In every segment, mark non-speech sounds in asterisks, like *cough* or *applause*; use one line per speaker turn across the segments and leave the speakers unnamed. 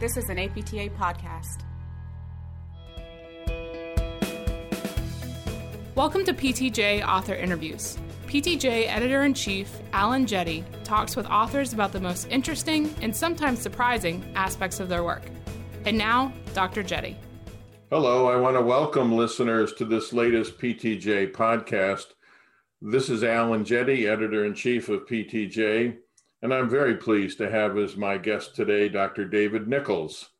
This is an APTA podcast. Welcome to PTJ Author Interviews. PTJ Editor in Chief Alan Jette talks with authors about the most interesting and sometimes surprising aspects of their work. And now, Dr. Jette.
Hello, I want to welcome listeners to this latest PTJ podcast. This is Alan Jette, Editor in Chief of PTJ, and I'm very pleased to have as my guest today Dr. David Nicholls.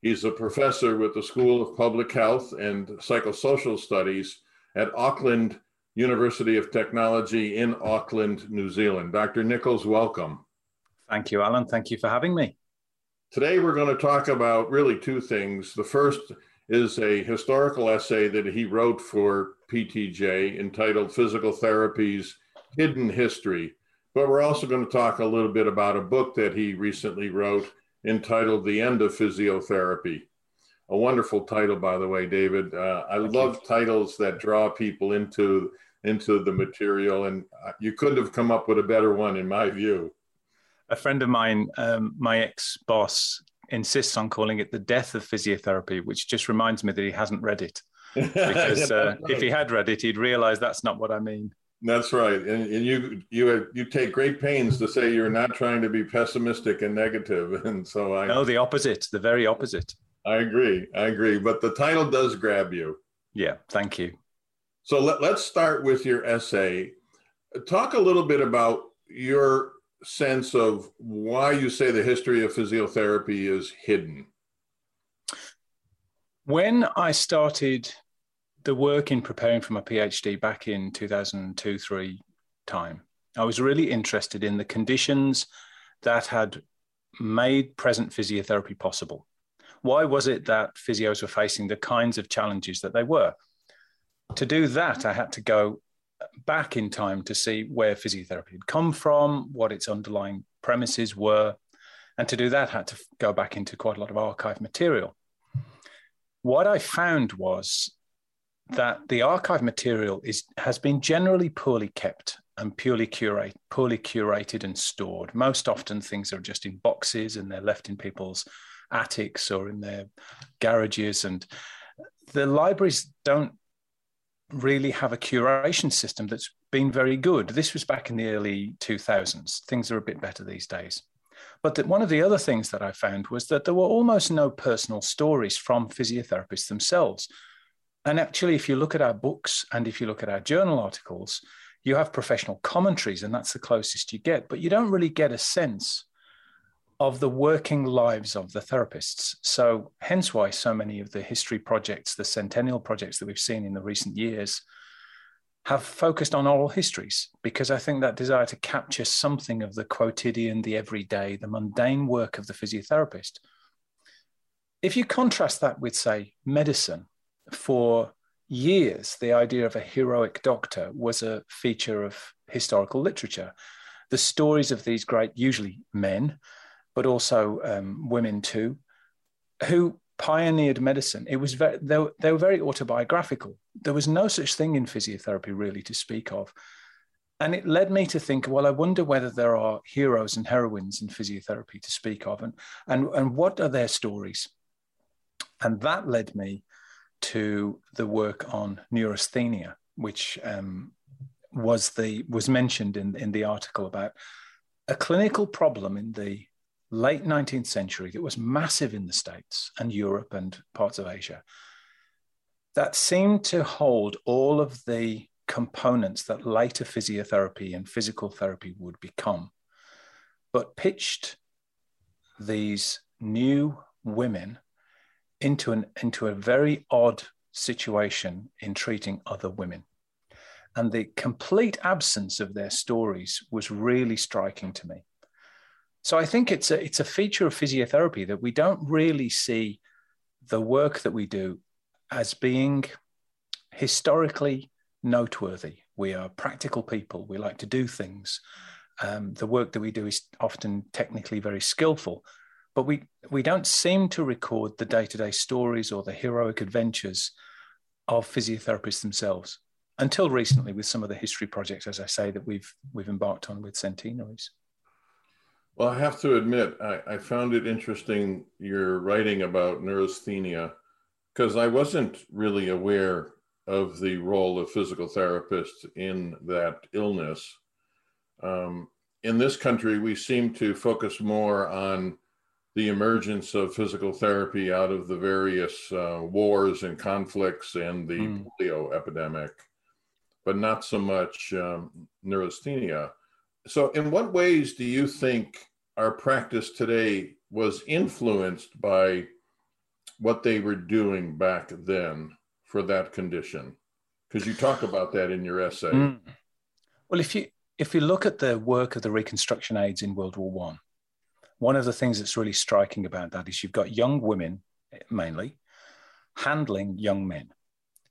He's a professor with the School of Public Health and Psychosocial Studies at Auckland University of Technology in Auckland, New Zealand. Dr. Nicholls, welcome.
Thank you, Alan. Thank you for having me.
Today, we're going to talk about really two things. The first is a historical essay that he wrote for PTJ entitled Physical Therapy's Hidden History. But we're also going to talk a little bit about a book that he recently wrote entitled The End of Physiotherapy. A wonderful title, by the way, David. Uh, I Thank love you. titles that draw people into into the material, and uh, you couldn't have come up with a better one, in my view.
A friend of mine, um, my ex boss, insists on calling it the death of physiotherapy, which just reminds me that he hasn't read it. *laughs* Because uh, if he had read it, he'd realize that's not what I mean.
That's right, and, and you you you take great pains to say you're not trying to be pessimistic and negative, *laughs* and so I
no, the opposite, the very opposite.
I agree, I agree, but the title does grab you.
Yeah, thank you.
So let, let's start with your essay. Talk a little bit about your sense of why you say the history of physiotherapy is hidden.
When I started the work in preparing for my PhD back in 2002 3 time, I was really interested in the conditions that had made present physiotherapy possible. Why was it that physios were facing the kinds of challenges that they were? To do that, I had to go back in time to see where physiotherapy had come from, what its underlying premises were. And to do that, I had to go back into quite a lot of archive material. What I found was that the archive material is, has been generally poorly kept and purely curate, poorly curated and stored. Most often, things are just in boxes and they're left in people's attics or in their garages. And the libraries don't really have a curation system that's been very good. This was back in the early 2000s. Things are a bit better these days. But that one of the other things that I found was that there were almost no personal stories from physiotherapists themselves. And actually, if you look at our books and if you look at our journal articles, you have professional commentaries, and that's the closest you get, but you don't really get a sense of the working lives of the therapists. So, hence why so many of the history projects, the centennial projects that we've seen in the recent years, have focused on oral histories, because I think that desire to capture something of the quotidian, the everyday, the mundane work of the physiotherapist. If you contrast that with, say, medicine, for years, the idea of a heroic doctor was a feature of historical literature. The stories of these great, usually men, but also um, women too, who pioneered medicine. It was very, they, were, they were very autobiographical. There was no such thing in physiotherapy really to speak of. And it led me to think, well, I wonder whether there are heroes and heroines in physiotherapy to speak of, and, and, and what are their stories? And that led me to the work on neurasthenia, which um, was the was mentioned in, in the article about a clinical problem in the late 19th century that was massive in the States and Europe and parts of Asia that seemed to hold all of the components that later physiotherapy and physical therapy would become, but pitched these new women into, an, into a very odd situation in treating other women. And the complete absence of their stories was really striking to me. So I think it's a it's a feature of physiotherapy that we don't really see the work that we do as being historically noteworthy. We are practical people. We like to do things. Um, the work that we do is often technically very skillful, but we we don't seem to record the day to day stories or the heroic adventures of physiotherapists themselves until recently with some of the history projects, as I say, that we've we've embarked on with centenaries.
Well, I have to admit, I, I found it interesting your writing about neurasthenia because I wasn't really aware of the role of physical therapists in that illness. Um, in this country, we seem to focus more on the emergence of physical therapy out of the various uh, wars and conflicts and the mm. polio epidemic, but not so much um, neurasthenia. So, in what ways do you think our practice today was influenced by what they were doing back then for that condition? Because you talk about that in your essay. Mm.
Well, if you if you look at the work of the reconstruction aids in World War One, one of the things that's really striking about that is you've got young women mainly handling young men.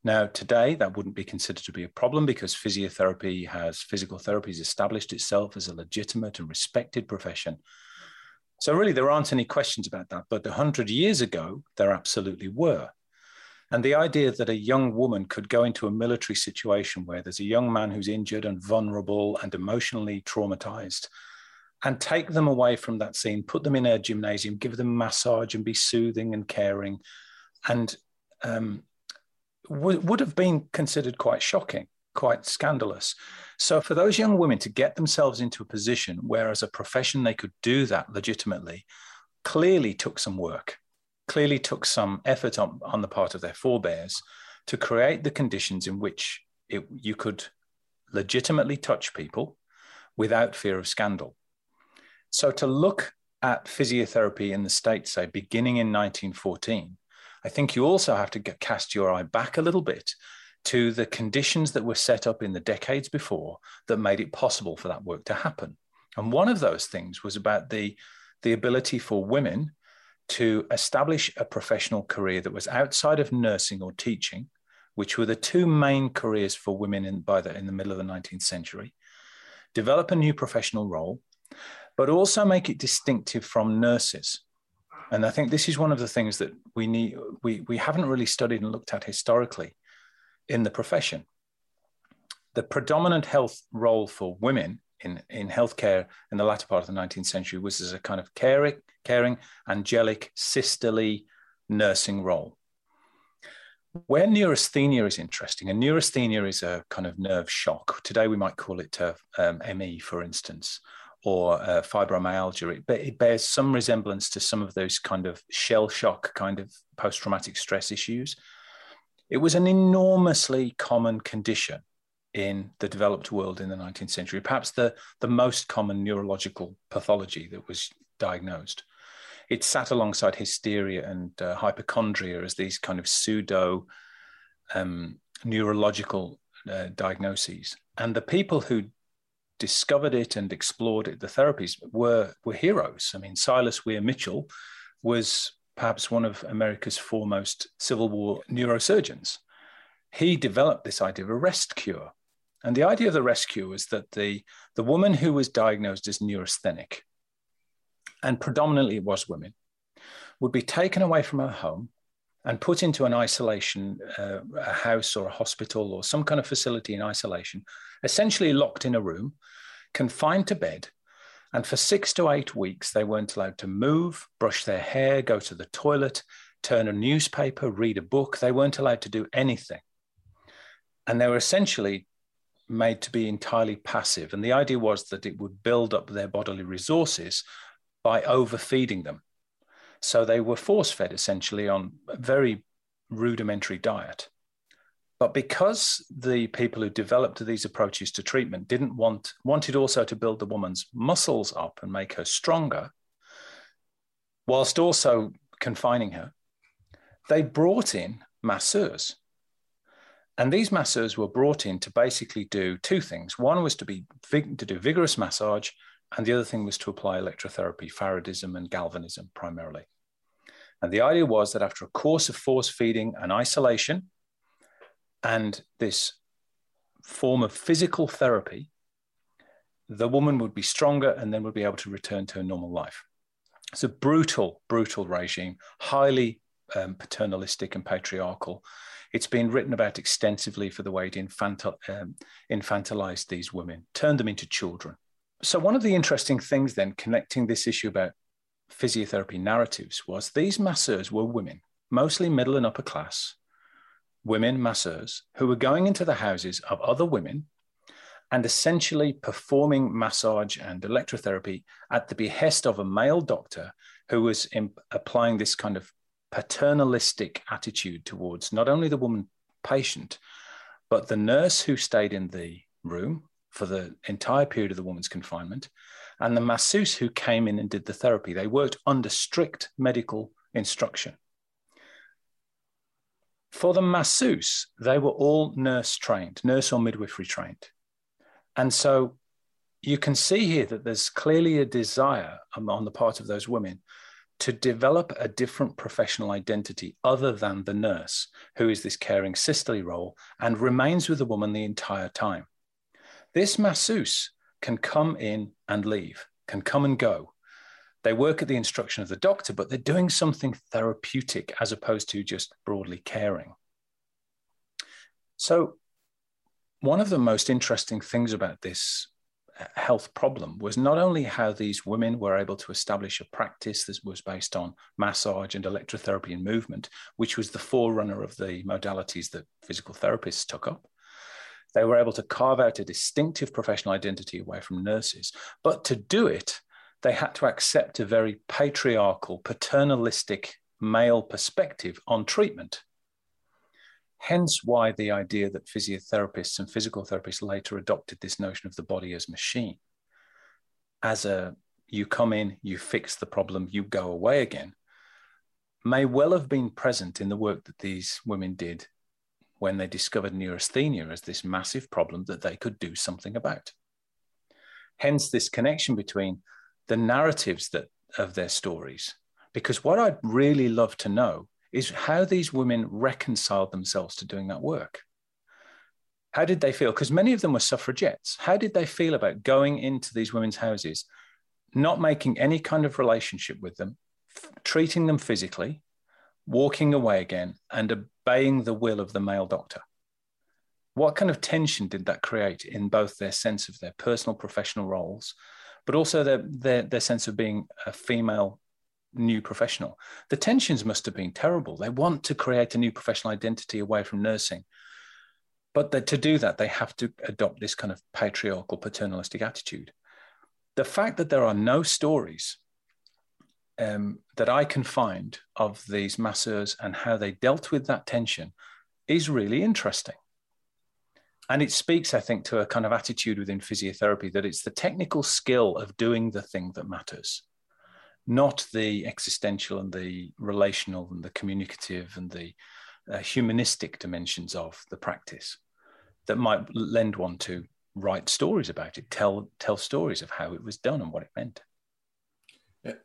Now, today, that wouldn't be considered to be a problem because physiotherapy has, physical therapy has established itself as a legitimate and respected profession. So, really, there aren't any questions about that. But 100 years ago, there absolutely were. And the idea that a young woman could go into a military situation where there's a young man who's injured and vulnerable and emotionally traumatized and take them away from that scene, put them in a gymnasium, give them massage and be soothing and caring, and um, w- would have been considered quite shocking, quite scandalous. So, for those young women to get themselves into a position where, as a profession, they could do that legitimately, clearly took some work, clearly took some effort on, on the part of their forebears to create the conditions in which it, you could legitimately touch people without fear of scandal. So to look at physiotherapy in the States, say, beginning in 1914, I think you also have to get, cast your eye back a little bit to the conditions that were set up in the decades before that made it possible for that work to happen. And one of those things was about the, the ability for women to establish a professional career that was outside of nursing or teaching, which were the two main careers for women in, by the, in the middle of the 19th century, develop a new professional role, but also make it distinctive from nurses. And I think this is one of the things that we need we, we haven't really studied and looked at historically in the profession. The predominant health role for women in, in healthcare in the latter part of the 19th century was as a kind of caring, caring, angelic, sisterly nursing role. Where neurasthenia is interesting, and neurasthenia is a kind of nerve shock. Today we might call it uh, um, ME, for instance, or uh, fibromyalgia, it, it, bears some resemblance to some of those kind of shell shock kind of post traumatic stress issues. It was an enormously common condition in the developed world in the 19th century, perhaps the, the most common neurological pathology that was diagnosed. It sat alongside hysteria and uh, hypochondria as these kind of pseudo um, neurological uh, diagnoses. And the people who discovered it and explored it, the therapies were were heroes. I mean, Silas Weir Mitchell was perhaps one of America's foremost Civil War neurosurgeons. He developed this idea of a rest cure. And the idea of the rest cure was that the, the woman who was diagnosed as neurasthenic, and predominantly it was women, would be taken away from her home and put into an isolation, uh, a house or a hospital or some kind of facility in isolation, essentially locked in a room, confined to bed. And for six to eight weeks, they weren't allowed to move, brush their hair, go to the toilet, turn a newspaper, read a book. They weren't allowed to do anything. And they were essentially made to be entirely passive. And the idea was that it would build up their bodily resources by overfeeding them. So they were force fed essentially on a very rudimentary diet. But because the people who developed these approaches to treatment didn't want, wanted also to build the woman's muscles up and make her stronger, whilst also confining her, they brought in masseurs. And these masseurs were brought in to basically do two things. One was to be to do vigorous massage, and the other thing was to apply electrotherapy, Faradism and galvanism primarily. And the idea was that after a course of force feeding and isolation and this form of physical therapy, the woman would be stronger and then would be able to return to her normal life. It's a brutal, brutal regime, highly um, paternalistic and patriarchal. It's been written about extensively for the way it infantil, um, infantilized these women, turned them into children so, one of the interesting things then connecting this issue about physiotherapy narratives was these masseurs were women, mostly middle and upper class women masseurs, who were going into the houses of other women and essentially performing massage and electrotherapy at the behest of a male doctor who was applying this kind of paternalistic attitude towards not only the woman patient, but the nurse who stayed in the room for the entire period of the woman's confinement, and the masseuse who came in and did the therapy. They worked under strict medical instruction. For the masseuse, they were all nurse trained, nurse or midwifery trained. And so you can see here that there's clearly a desire um, on the part of those women to develop a different professional identity other than the nurse, who is this caring sisterly role and remains with the woman the entire time. This masseuse can come in and leave, can come and go. They work at the instruction of the doctor, but they're doing something therapeutic as opposed to just broadly caring. So, one of the most interesting things about this uh, health problem was not only how these women were able to establish a practice that was based on massage and electrotherapy and movement, which was the forerunner of the modalities that physical therapists took up, they were able to carve out a distinctive professional identity away from nurses. But to do it, they had to accept a very patriarchal, paternalistic male perspective on treatment. Hence, why the idea that physiotherapists and physical therapists later adopted this notion of the body as machine, as a you come in, you fix the problem, you go away again, may well have been present in the work that these women did when they discovered neurasthenia as this massive problem that they could do something about. Hence, this connection between the narratives that of their stories. Because what I'd really love to know is how these women reconciled themselves to doing that work. How did they feel? Because many of them were suffragettes. How did they feel about going into these women's houses, not making any kind of relationship with them, treating them physically, walking away again, and obeying the will of the male doctor. What kind of tension did that create in both their sense of their personal professional roles, but also their, their, their sense of being a female new professional? The tensions must have been terrible. They want to create a new professional identity away from nursing. But to do that, they have to adopt this kind of patriarchal, paternalistic attitude. The fact that there are no stories um, that I can find of these masseurs and how they dealt with that tension is really interesting. And it speaks, I think, to a kind of attitude within physiotherapy that it's the technical skill of doing the thing that matters, not the existential and the relational and the communicative and the uh, humanistic dimensions of the practice that might lend one to write stories about it, tell tell stories of how it was done and what it meant.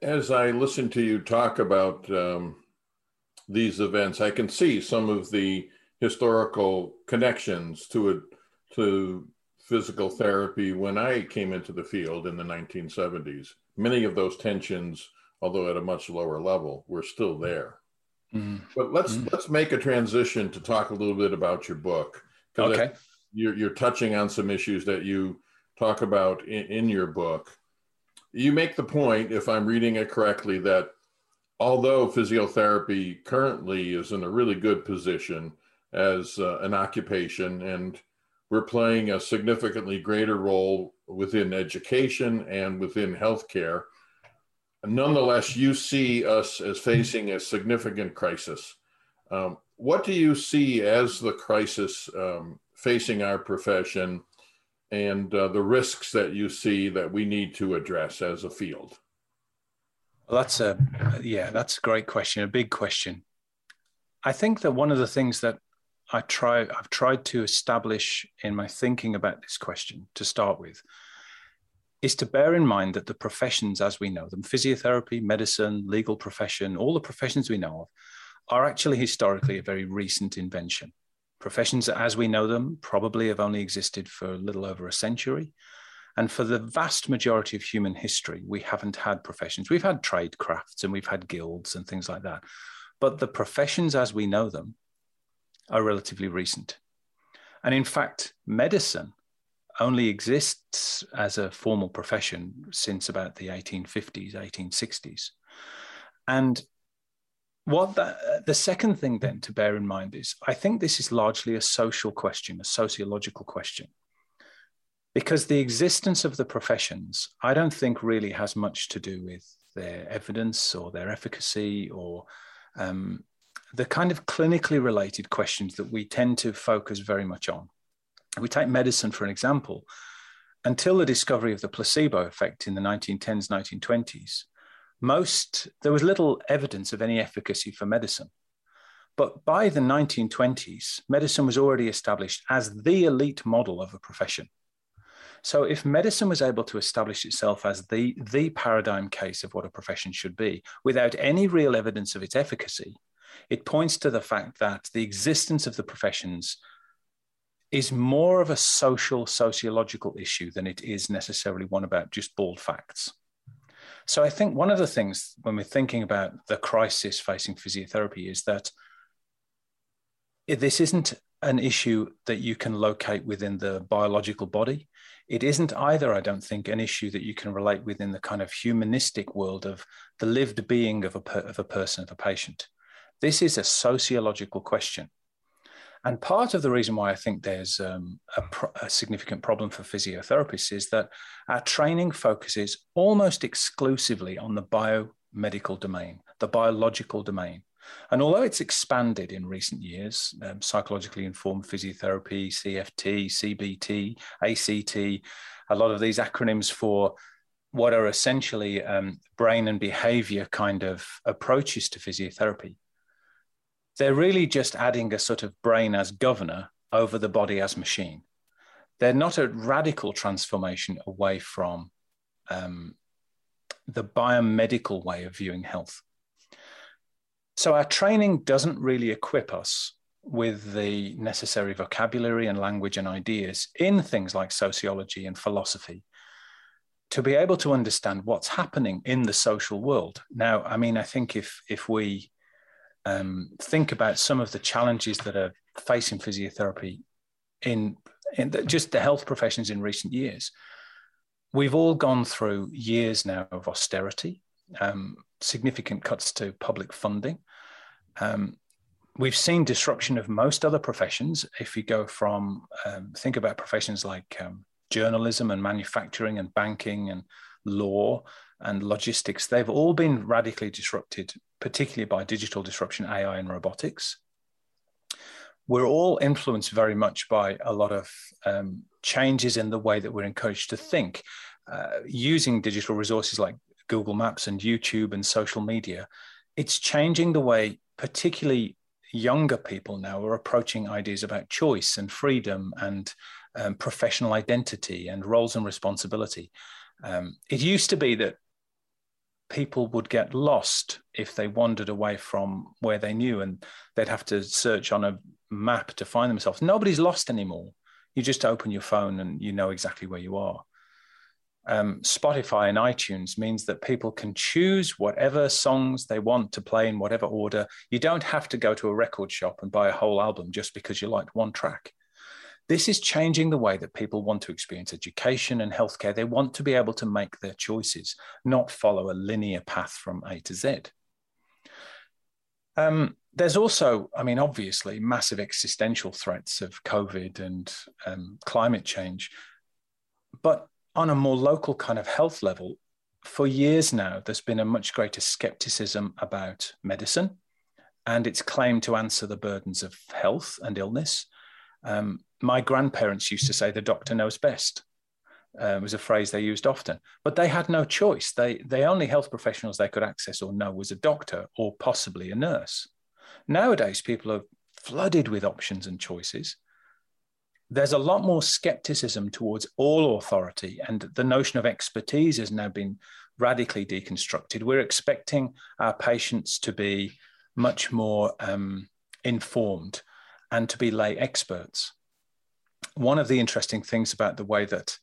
As I listen to you talk about um, these events, I can see some of the historical connections to it to physical therapy when I came into the field in the 1970s. Many of those tensions, although at a much lower level, were still there. Mm. But let's mm. let's make a transition to talk a little bit about your book.
Okay.
You're, you're touching on some issues that you talk about in, in your book you make the point, if I'm reading it correctly, that although physiotherapy currently is in a really good position as uh, an occupation, and we're playing a significantly greater role within education and within healthcare, nonetheless, you see us as facing a significant crisis. Um, what do you see as the crisis um, facing our profession? And uh, the risks that you see that we need to address as a field?
Well, that's a yeah, that's a great question, a big question. I think that one of the things that I try I've tried to establish in my thinking about this question to start with is to bear in mind that the professions as we know them, physiotherapy, medicine, legal profession, all the professions we know of, are actually historically a very recent invention. Professions as we know them probably have only existed for a little over a century. And for the vast majority of human history, we haven't had professions. We've had trade crafts and we've had guilds and things like that. But the professions as we know them are relatively recent. And in fact, medicine only exists as a formal profession since about the 1850s, 1860s. And what the, the second thing then to bear in mind is I think this is largely a social question, a sociological question. Because the existence of the professions, I don't think really has much to do with their evidence or their efficacy or um, the kind of clinically related questions that we tend to focus very much on. We take medicine for an example. Until the discovery of the placebo effect in the 1910s, 1920s, most there was little evidence of any efficacy for medicine. But by the 1920s, medicine was already established as the elite model of a profession. So if medicine was able to establish itself as the, the paradigm case of what a profession should be without any real evidence of its efficacy, it points to the fact that the existence of the professions is more of a social, sociological issue than it is necessarily one about just bald facts. So I think one of the things when we're thinking about the crisis facing physiotherapy is that this isn't an issue that you can locate within the biological body. It isn't either, I don't think, an issue that you can relate within the kind of humanistic world of the lived being of a, per, of a person, of a patient. This is a sociological question. And part of the reason why I think there's um, a, a, significant problem for physiotherapists is that our training focuses almost exclusively on the biomedical domain, the biological domain. And although it's expanded in recent years, um, psychologically informed physiotherapy, CFT, CBT, ACT, a lot of these acronyms for what are essentially um, brain and behavior kind of approaches to physiotherapy they're really just adding a sort of brain as governor over the body as machine. They're not a radical transformation away from um, the biomedical way of viewing health. So our training doesn't really equip us with the necessary vocabulary and language and ideas in things like sociology and philosophy to be able to understand what's happening in the social world. Now, I mean, I think if if we um, think about some of the challenges that are facing physiotherapy in, in the, just the health professions in recent years. We've all gone through years now of austerity, um, significant cuts to public funding. Um, we've seen disruption of most other professions. If you go from, um, think about professions like um, journalism and manufacturing and banking and law and logistics, they've all been radically disrupted, particularly by digital disruption, AI, and robotics. We're all influenced very much by a lot of um, changes in the way that we're encouraged to think. Uh, using digital resources like Google Maps and YouTube and social media, it's changing the way, particularly younger people now, are approaching ideas about choice and freedom and um, professional identity and roles and responsibility. Um, it used to be that people would get lost if they wandered away from where they knew and they'd have to search on a map to find themselves. Nobody's lost anymore. You just open your phone and you know exactly where you are. Um, Spotify and iTunes means that people can choose whatever songs they want to play in whatever order. You don't have to go to a record shop and buy a whole album just because you liked one track. This is changing the way that people want to experience education and healthcare. They want to be able to make their choices, not follow a linear path from A to Z. Um, there's also, I mean, obviously, massive existential threats of COVID and um, climate change. But on a more local kind of health level, for years now, there's been a much greater skepticism about medicine and its claim to answer the burdens of health and illness. Um, my grandparents used to say the doctor knows best. Uh, was a phrase they used often, but they had no choice. They, the only health professionals they could access or know was a doctor or possibly a nurse. Nowadays, people are flooded with options and choices. There's a lot more skepticism towards all authority, and the notion of expertise has now been radically deconstructed. We're expecting our patients to be much more um, informed and to be lay experts one of the interesting things about the way that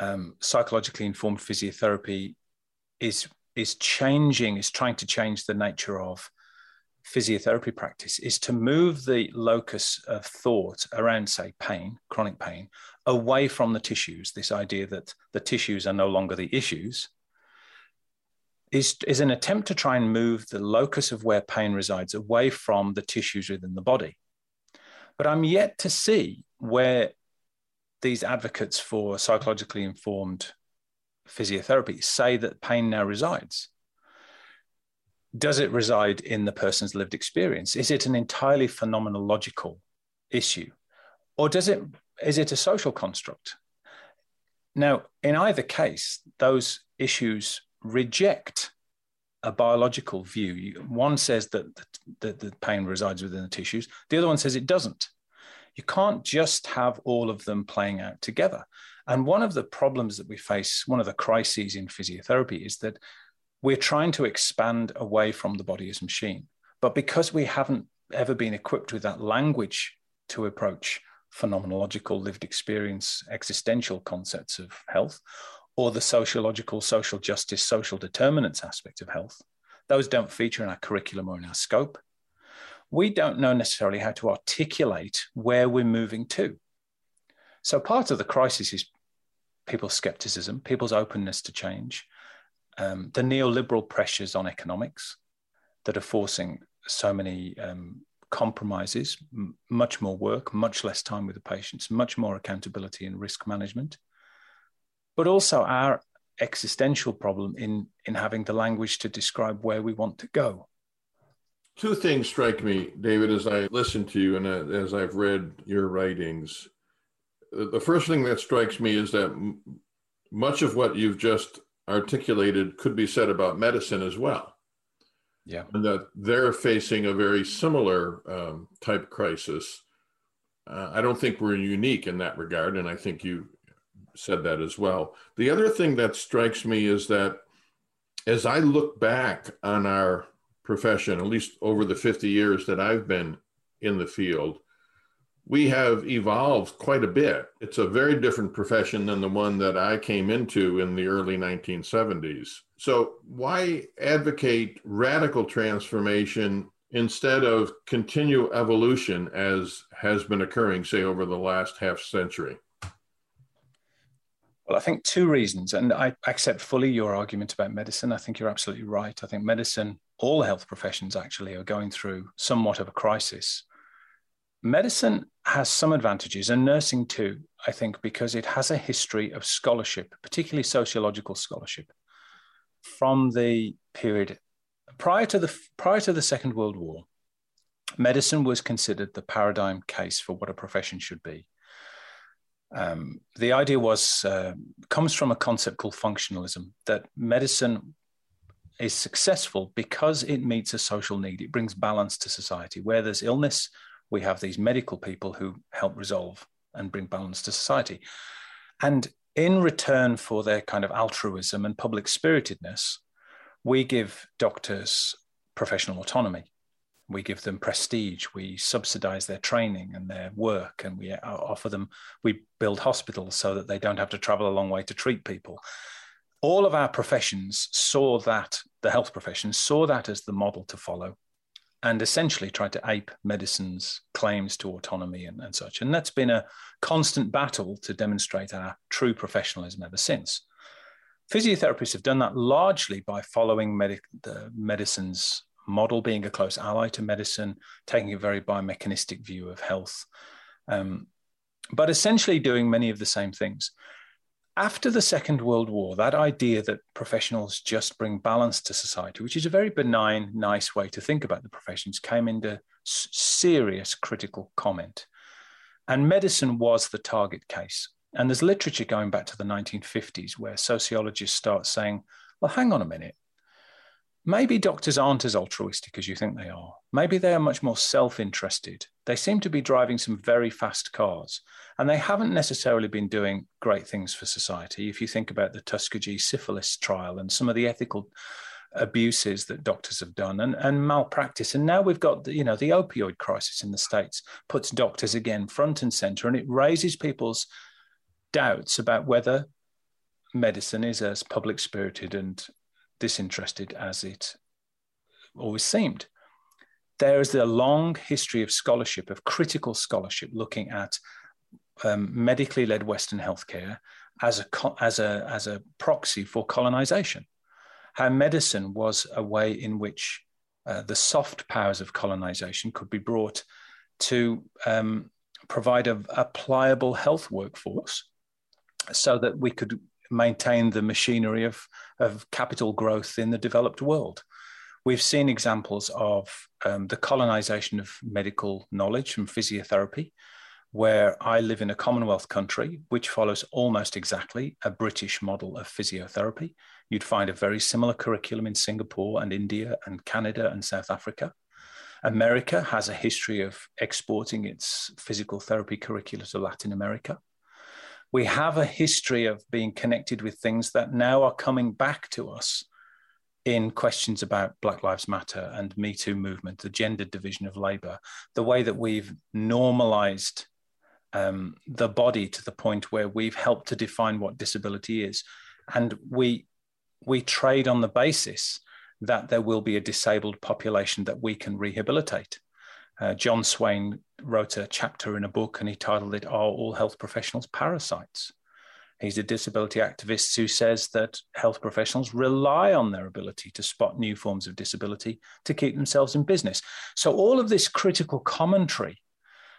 um, psychologically informed physiotherapy is is changing, is trying to change the nature of physiotherapy practice is to move the locus of thought around, say, pain, chronic pain, away from the tissues. This idea that the tissues are no longer the issues is, is an attempt to try and move the locus of where pain resides away from the tissues within the body. But I'm yet to see where these advocates for psychologically informed physiotherapy say that pain now resides. Does it reside in the person's lived experience? Is it an entirely phenomenological issue? Or does it is it a social construct? Now, in either case, those issues reject a biological view. One says that the, the pain resides within the tissues, the other one says it doesn't. You can't just have all of them playing out together. And one of the problems that we face, one of the crises in physiotherapy, is that we're trying to expand away from the body as machine. But because we haven't ever been equipped with that language to approach phenomenological lived experience, existential concepts of health, or the sociological, social justice, social determinants aspect of health. Those don't feature in our curriculum or in our scope. We don't know necessarily how to articulate where we're moving to. So part of the crisis is people's skepticism, people's openness to change, um, the neoliberal pressures on economics that are forcing so many um, compromises, m- much more work, much less time with the patients, much more accountability and risk management but also our existential problem in, in having the language to describe where we want to go.
Two things strike me, David, as I listen to you and uh, as I've read your writings. The first thing that strikes me is that much of what you've just articulated could be said about medicine as well.
Yeah.
And that they're facing a very similar um, type crisis. Uh, I don't think we're unique in that regard. And I think you said that as well. The other thing that strikes me is that as I look back on our profession, at least over the 50 years that I've been in the field, we have evolved quite a bit. It's a very different profession than the one that I came into in the early 1970s. So, why advocate radical transformation instead of continue evolution as has been occurring, say, over the last half century?
Well, I think two reasons, and I accept fully your argument about medicine. I think you're absolutely right. I think medicine, all health professions actually, are going through somewhat of a crisis. Medicine has some advantages, and nursing too, I think, because it has a history of scholarship, particularly sociological scholarship, from the period prior to the prior to the Second World War. Medicine was considered the paradigm case for what a profession should be um, the idea was uh, comes from a concept called functionalism that medicine is successful because it meets a social need. It brings balance to society. Where there's illness, we have these medical people who help resolve and bring balance to society. And in return for their kind of altruism and public spiritedness, we give doctors professional autonomy we give them prestige we subsidize their training and their work and we offer them we build hospitals so that they don't have to travel a long way to treat people all of our professions saw that the health professions saw that as the model to follow and essentially tried to ape medicine's claims to autonomy and, and such and that's been a constant battle to demonstrate our true professionalism ever since physiotherapists have done that largely by following the medicine's model being a close ally to medicine, taking a very biomechanistic view of health, um, but essentially doing many of the same things. After the Second World War, that idea that professionals just bring balance to society, which is a very benign, nice way to think about the professions, came into serious critical comment. And medicine was the target case. And there's literature going back to the 1950s where sociologists start saying, well, hang on a minute maybe doctors aren't as altruistic as you think they are. Maybe they are much more self interested. They seem to be driving some very fast cars, and they haven't necessarily been doing great things for society. If you think about the Tuskegee syphilis trial and some of the ethical abuses that doctors have done and, and malpractice and now we've got the, you know the opioid crisis in the states puts doctors again front and center and it raises people's doubts about whether medicine is as public spirited and disinterested as it always seemed. there is a long history of scholarship, of critical scholarship, looking at um, medically led Western healthcare as a, as, a, as a proxy for colonization. How medicine was a way in which uh, the soft powers of colonization could be brought to um, provide a, a pliable health workforce so that we could maintain the machinery of, of capital growth in the developed world. We've seen examples of um, the colonization of medical knowledge from physiotherapy, where I live in a Commonwealth country, which follows almost exactly a British model of physiotherapy. You'd find a very similar curriculum in Singapore and India and Canada and South Africa. America has a history of exporting its physical therapy curricula to Latin America. We have a history of being connected with things that now are coming back to us in questions about Black Lives Matter and Me Too movement, the gender division of labor, the way that we've normalized um, the body to the point where we've helped to define what disability is, and we we trade on the basis that there will be a disabled population that we can rehabilitate. Uh, John Swain wrote a chapter in a book, and he titled it "Are All Health Professionals Parasites?" He's a disability activist who says that health professionals rely on their ability to spot new forms of disability to keep themselves in business. So, all of this critical commentary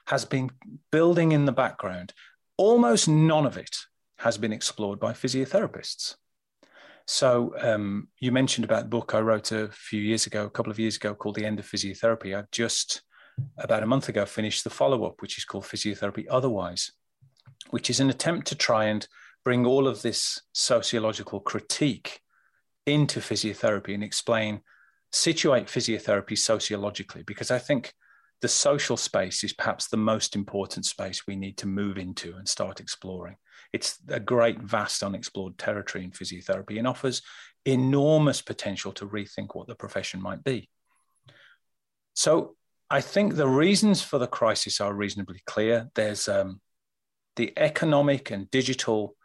has been building in the background. Almost none of it has been explored by physiotherapists. So um, you mentioned about the book I wrote a few years ago, a couple of years ago, called "The End of Physiotherapy." I've just about a month ago finished the follow-up, which is called "Physiotherapy Otherwise," which is an attempt to try and bring all of this sociological critique into physiotherapy and explain, situate physiotherapy sociologically, because I think the social space is perhaps the most important space we need to move into and start exploring. It's a great, vast, unexplored territory in physiotherapy and offers enormous potential to rethink what the profession might be. So, I think the reasons for the crisis are reasonably clear. There's um, the economic and digital,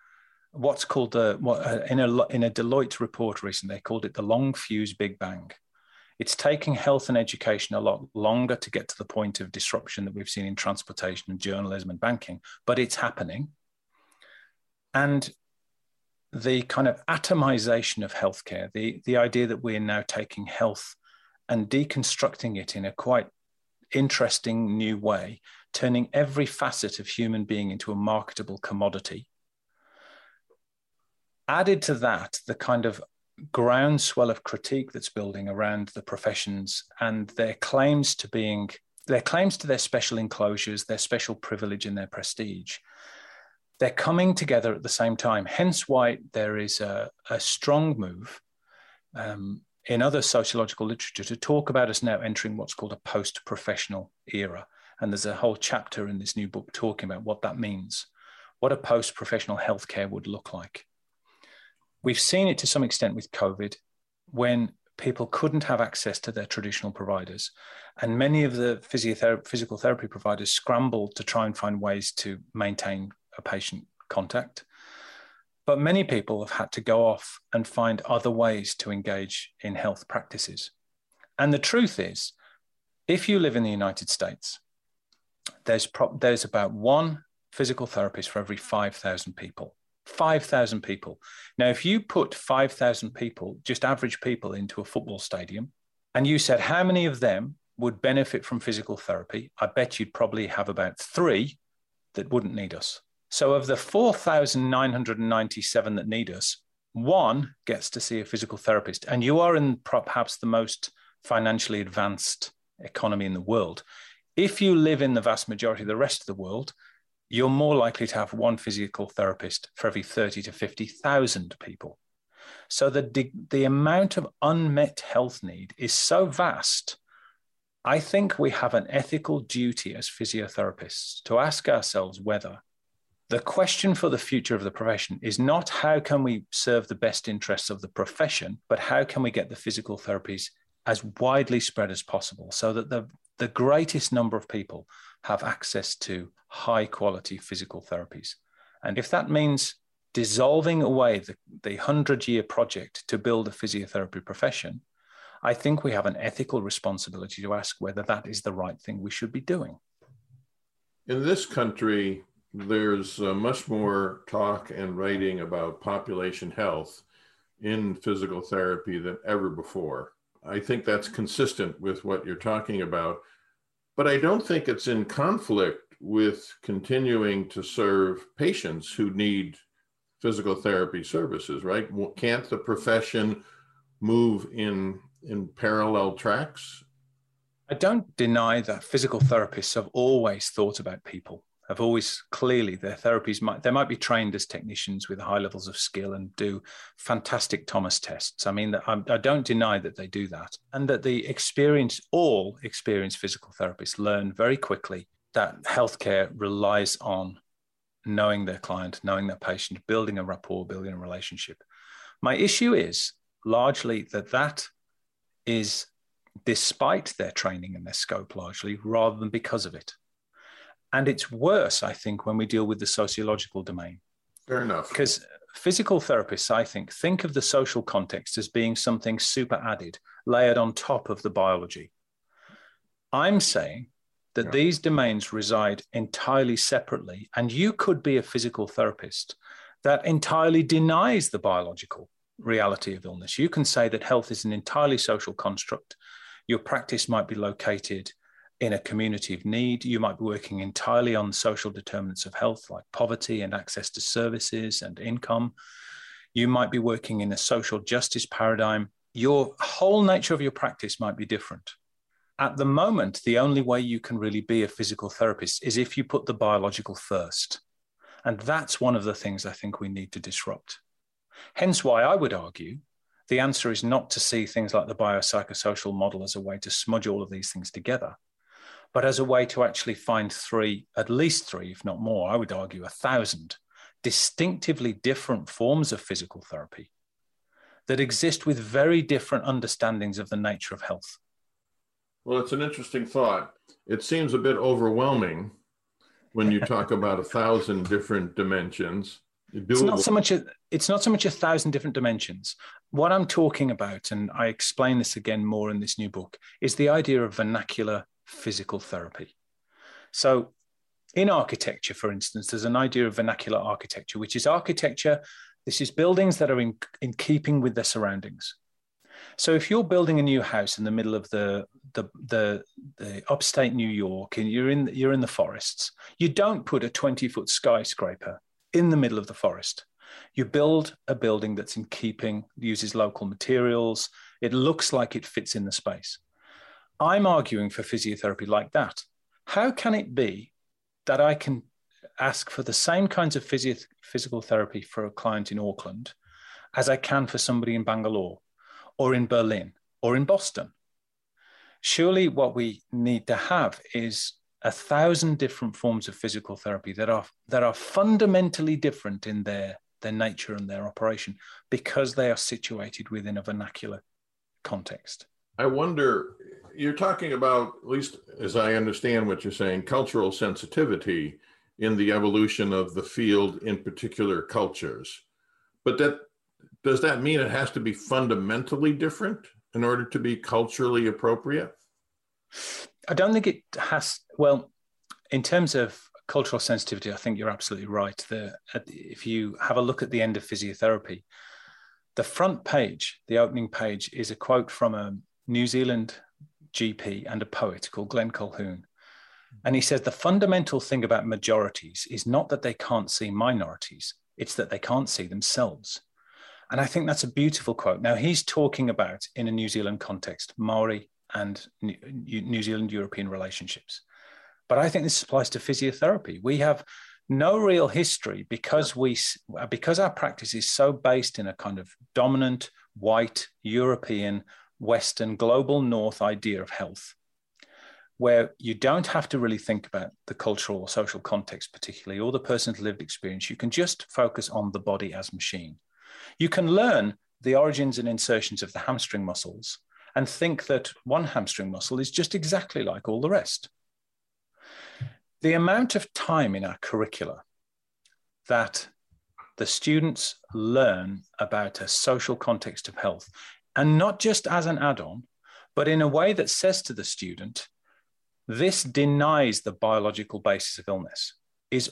what's called the, what, uh, in, a, in a Deloitte report recently, they called it the long fuse Big Bang. It's taking health and education a lot longer to get to the point of disruption that we've seen in transportation and journalism and banking, but it's happening. And the kind of atomization of healthcare, the, the idea that we're now taking health and deconstructing it in a quite interesting new way, turning every facet of human being into a marketable commodity. Added to that, the kind of groundswell of critique that's building around the professions and their claims to being their claims to their special enclosures, their special privilege, and their prestige. They're coming together at the same time. Hence, why there is a, a strong move um, in other sociological literature to talk about us now entering what's called a post professional era. And there's a whole chapter in this new book talking about what that means, what a post professional healthcare would look like. We've seen it to some extent with COVID when people couldn't have access to their traditional providers. And many of the physiotherapy, physical therapy providers scrambled to try and find ways to maintain a patient contact. But many people have had to go off and find other ways to engage in health practices. And the truth is, if you live in the United States, there's, pro- there's about one physical therapist for every 5,000 people. 5,000 people. Now, if you put 5,000 people, just average people, into a football stadium, and you said how many of them would benefit from physical therapy, I bet you'd probably have about three that wouldn't need us. So, of the 4,997 that need us, one gets to see a physical therapist. And you are in perhaps the most financially advanced economy in the world. If you live in the vast majority of the rest of the world, you're more likely to have one physical therapist for every 30 to 50,000 people. So the, the amount of unmet health need is so vast. I think we have an ethical duty as physiotherapists to ask ourselves whether the question for the future of the profession is not how can we serve the best interests of the profession, but how can we get the physical therapies as widely spread as possible so that the, the greatest number of people have access to high quality physical therapies. And if that means dissolving away the, the 100 year project to build a physiotherapy profession, I think we have an ethical responsibility to ask whether that is the right thing we should be doing.
In this country, there's uh, much more talk and writing about population health in physical therapy than ever before. I think that's consistent with what you're talking about, but I don't think it's in conflict with continuing to serve patients who need physical therapy services, right? Can't the profession move in in parallel tracks?
I don't deny that physical therapists have always thought about people. Have always clearly their therapies might they might be trained as technicians with high levels of skill and do fantastic Thomas tests. I mean, I, I don't deny that they do that, and that the experience all experienced physical therapists learn very quickly that healthcare relies on knowing their client, knowing their patient, building a rapport, building a relationship. My issue is largely that that is despite their training and their scope largely rather than because of it. And it's worse, I think, when we deal with the sociological domain.
Fair enough.
Because physical therapists, I think, think of the social context as being something super added, layered on top of the biology. I'm saying that yeah. these domains reside entirely separately, and you could be a physical therapist that entirely denies the biological reality of illness. You can say that health is an entirely social construct. Your practice might be located in a community of need. You might be working entirely on social determinants of health, like poverty and access to services and income. You might be working in a social justice paradigm. Your whole nature of your practice might be different. At the moment, the only way you can really be a physical therapist is if you put the biological first. And that's one of the things I think we need to disrupt. Hence why I would argue the answer is not to see things like the biopsychosocial model as a way to smudge all of these things together, but as a way to actually find three, at least three, if not more, I would argue a thousand distinctively different forms of physical therapy that exist with very different understandings of the nature of health.
Well, it's an interesting thought. It seems a bit overwhelming when you talk about a thousand different dimensions.
It's not so much a it's not so much a thousand different dimensions. What I'm talking about, and I explain this again more in this new book, is the idea of vernacular physical therapy. So in architecture, for instance, there's an idea of vernacular architecture, which is architecture. This is buildings that are in, in keeping with their surroundings. So if you're building a new house in the middle of the, the the the, upstate New York and you're in you're in the forests, you don't put a 20 foot skyscraper in the middle of the forest. You build a building that's in keeping, uses local materials. It looks like it fits in the space. I'm arguing for physiotherapy like that. How can it be that I can ask for the same kinds of physio- physical therapy for a client in Auckland as I can for somebody in Bangalore or in Berlin or in Boston? Surely, what we need to have is a thousand different forms of physical therapy that are that are fundamentally different in their their nature and their operation because they are situated within a vernacular context.
I wonder you're talking about at least as I understand what you're saying cultural sensitivity in the evolution of the field in particular cultures. But that does that mean it has to be fundamentally different in order to be culturally appropriate?
I don't think it has. Well, in terms of cultural sensitivity, I think you're absolutely right. The, if you have a look at the end of physiotherapy, the front page, the opening page, is a quote from a New Zealand GP and a poet called Glenn Colquhoun. Mm-hmm. And he says the fundamental thing about majorities is not that they can't see minorities, it's that they can't see themselves. And I think that's a beautiful quote. Now, he's talking about, in a New Zealand context, Maori and New Zealand European relationships. But I think this applies to physiotherapy. We have no real history because we because our practice is so based in a kind of dominant white European Western global North idea of health, where you don't have to really think about the cultural or social context, particularly, or the person's lived experience. You can just focus on the body as machine. You can learn the origins and insertions of the hamstring muscles and think that one hamstring muscle is just exactly like all the rest. The amount of time in our curricula that the students learn about a social context of health, and not just as an add on, but in a way that says to the student, this denies the biological basis of illness, is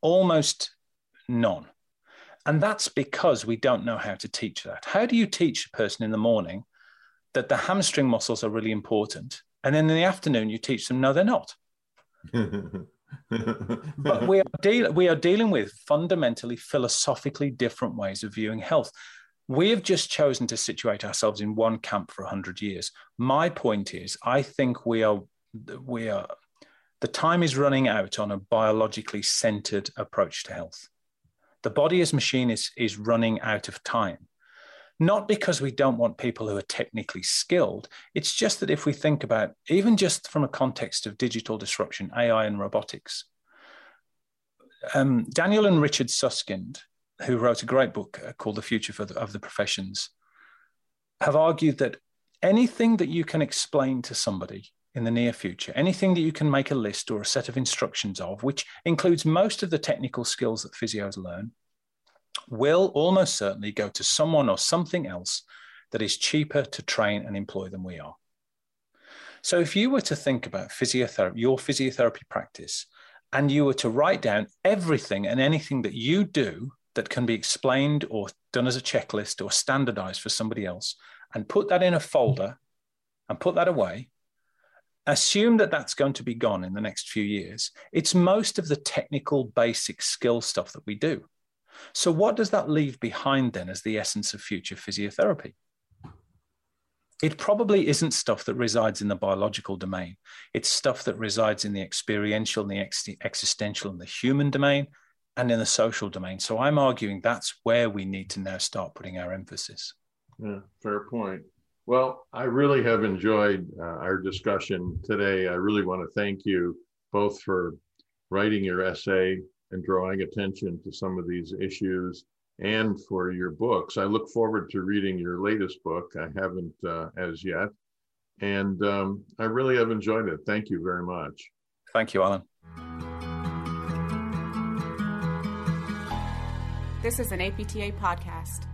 almost none. And that's because we don't know how to teach that. How do you teach a person in the morning that the hamstring muscles are really important? And then in the afternoon, you teach them, no, they're not. but we are, deal- we are dealing with fundamentally philosophically different ways of viewing health. We have just chosen to situate ourselves in one camp for 100 years. My point is, I think we are, we are, the time is running out on a biologically centered approach to health. The body as machine is, is running out of time. Not because we don't want people who are technically skilled. It's just that if we think about, even just from a context of digital disruption, AI and robotics, um, Daniel and Richard Susskind, who wrote a great book uh, called The Future of the Professions, have argued that anything that you can explain to somebody in the near future, anything that you can make a list or a set of instructions of, which includes most of the technical skills that physios learn, will almost certainly go to someone or something else that is cheaper to train and employ than we are. So if you were to think about physiotherapy, your physiotherapy practice, and you were to write down everything and anything that you do that can be explained or done as a checklist or standardized for somebody else, and put that in a folder and put that away, assume that that's going to be gone in the next few years. It's most of the technical basic skill stuff that we do. So, what does that leave behind then as the essence of future physiotherapy? It probably isn't stuff that resides in the biological domain. It's stuff that resides in the experiential and the ex- existential and the human domain and in the social domain. So I'm arguing that's where we need to now start putting our emphasis.
Yeah, fair point. Well, I really have enjoyed uh, our discussion today. I really want to thank you both for writing your essay and drawing attention to some of these issues and for your books. I look forward to reading your latest book. I haven't uh, as yet. And um, I really have enjoyed it. Thank you very much.
Thank you, Alan.
This is an APTA podcast.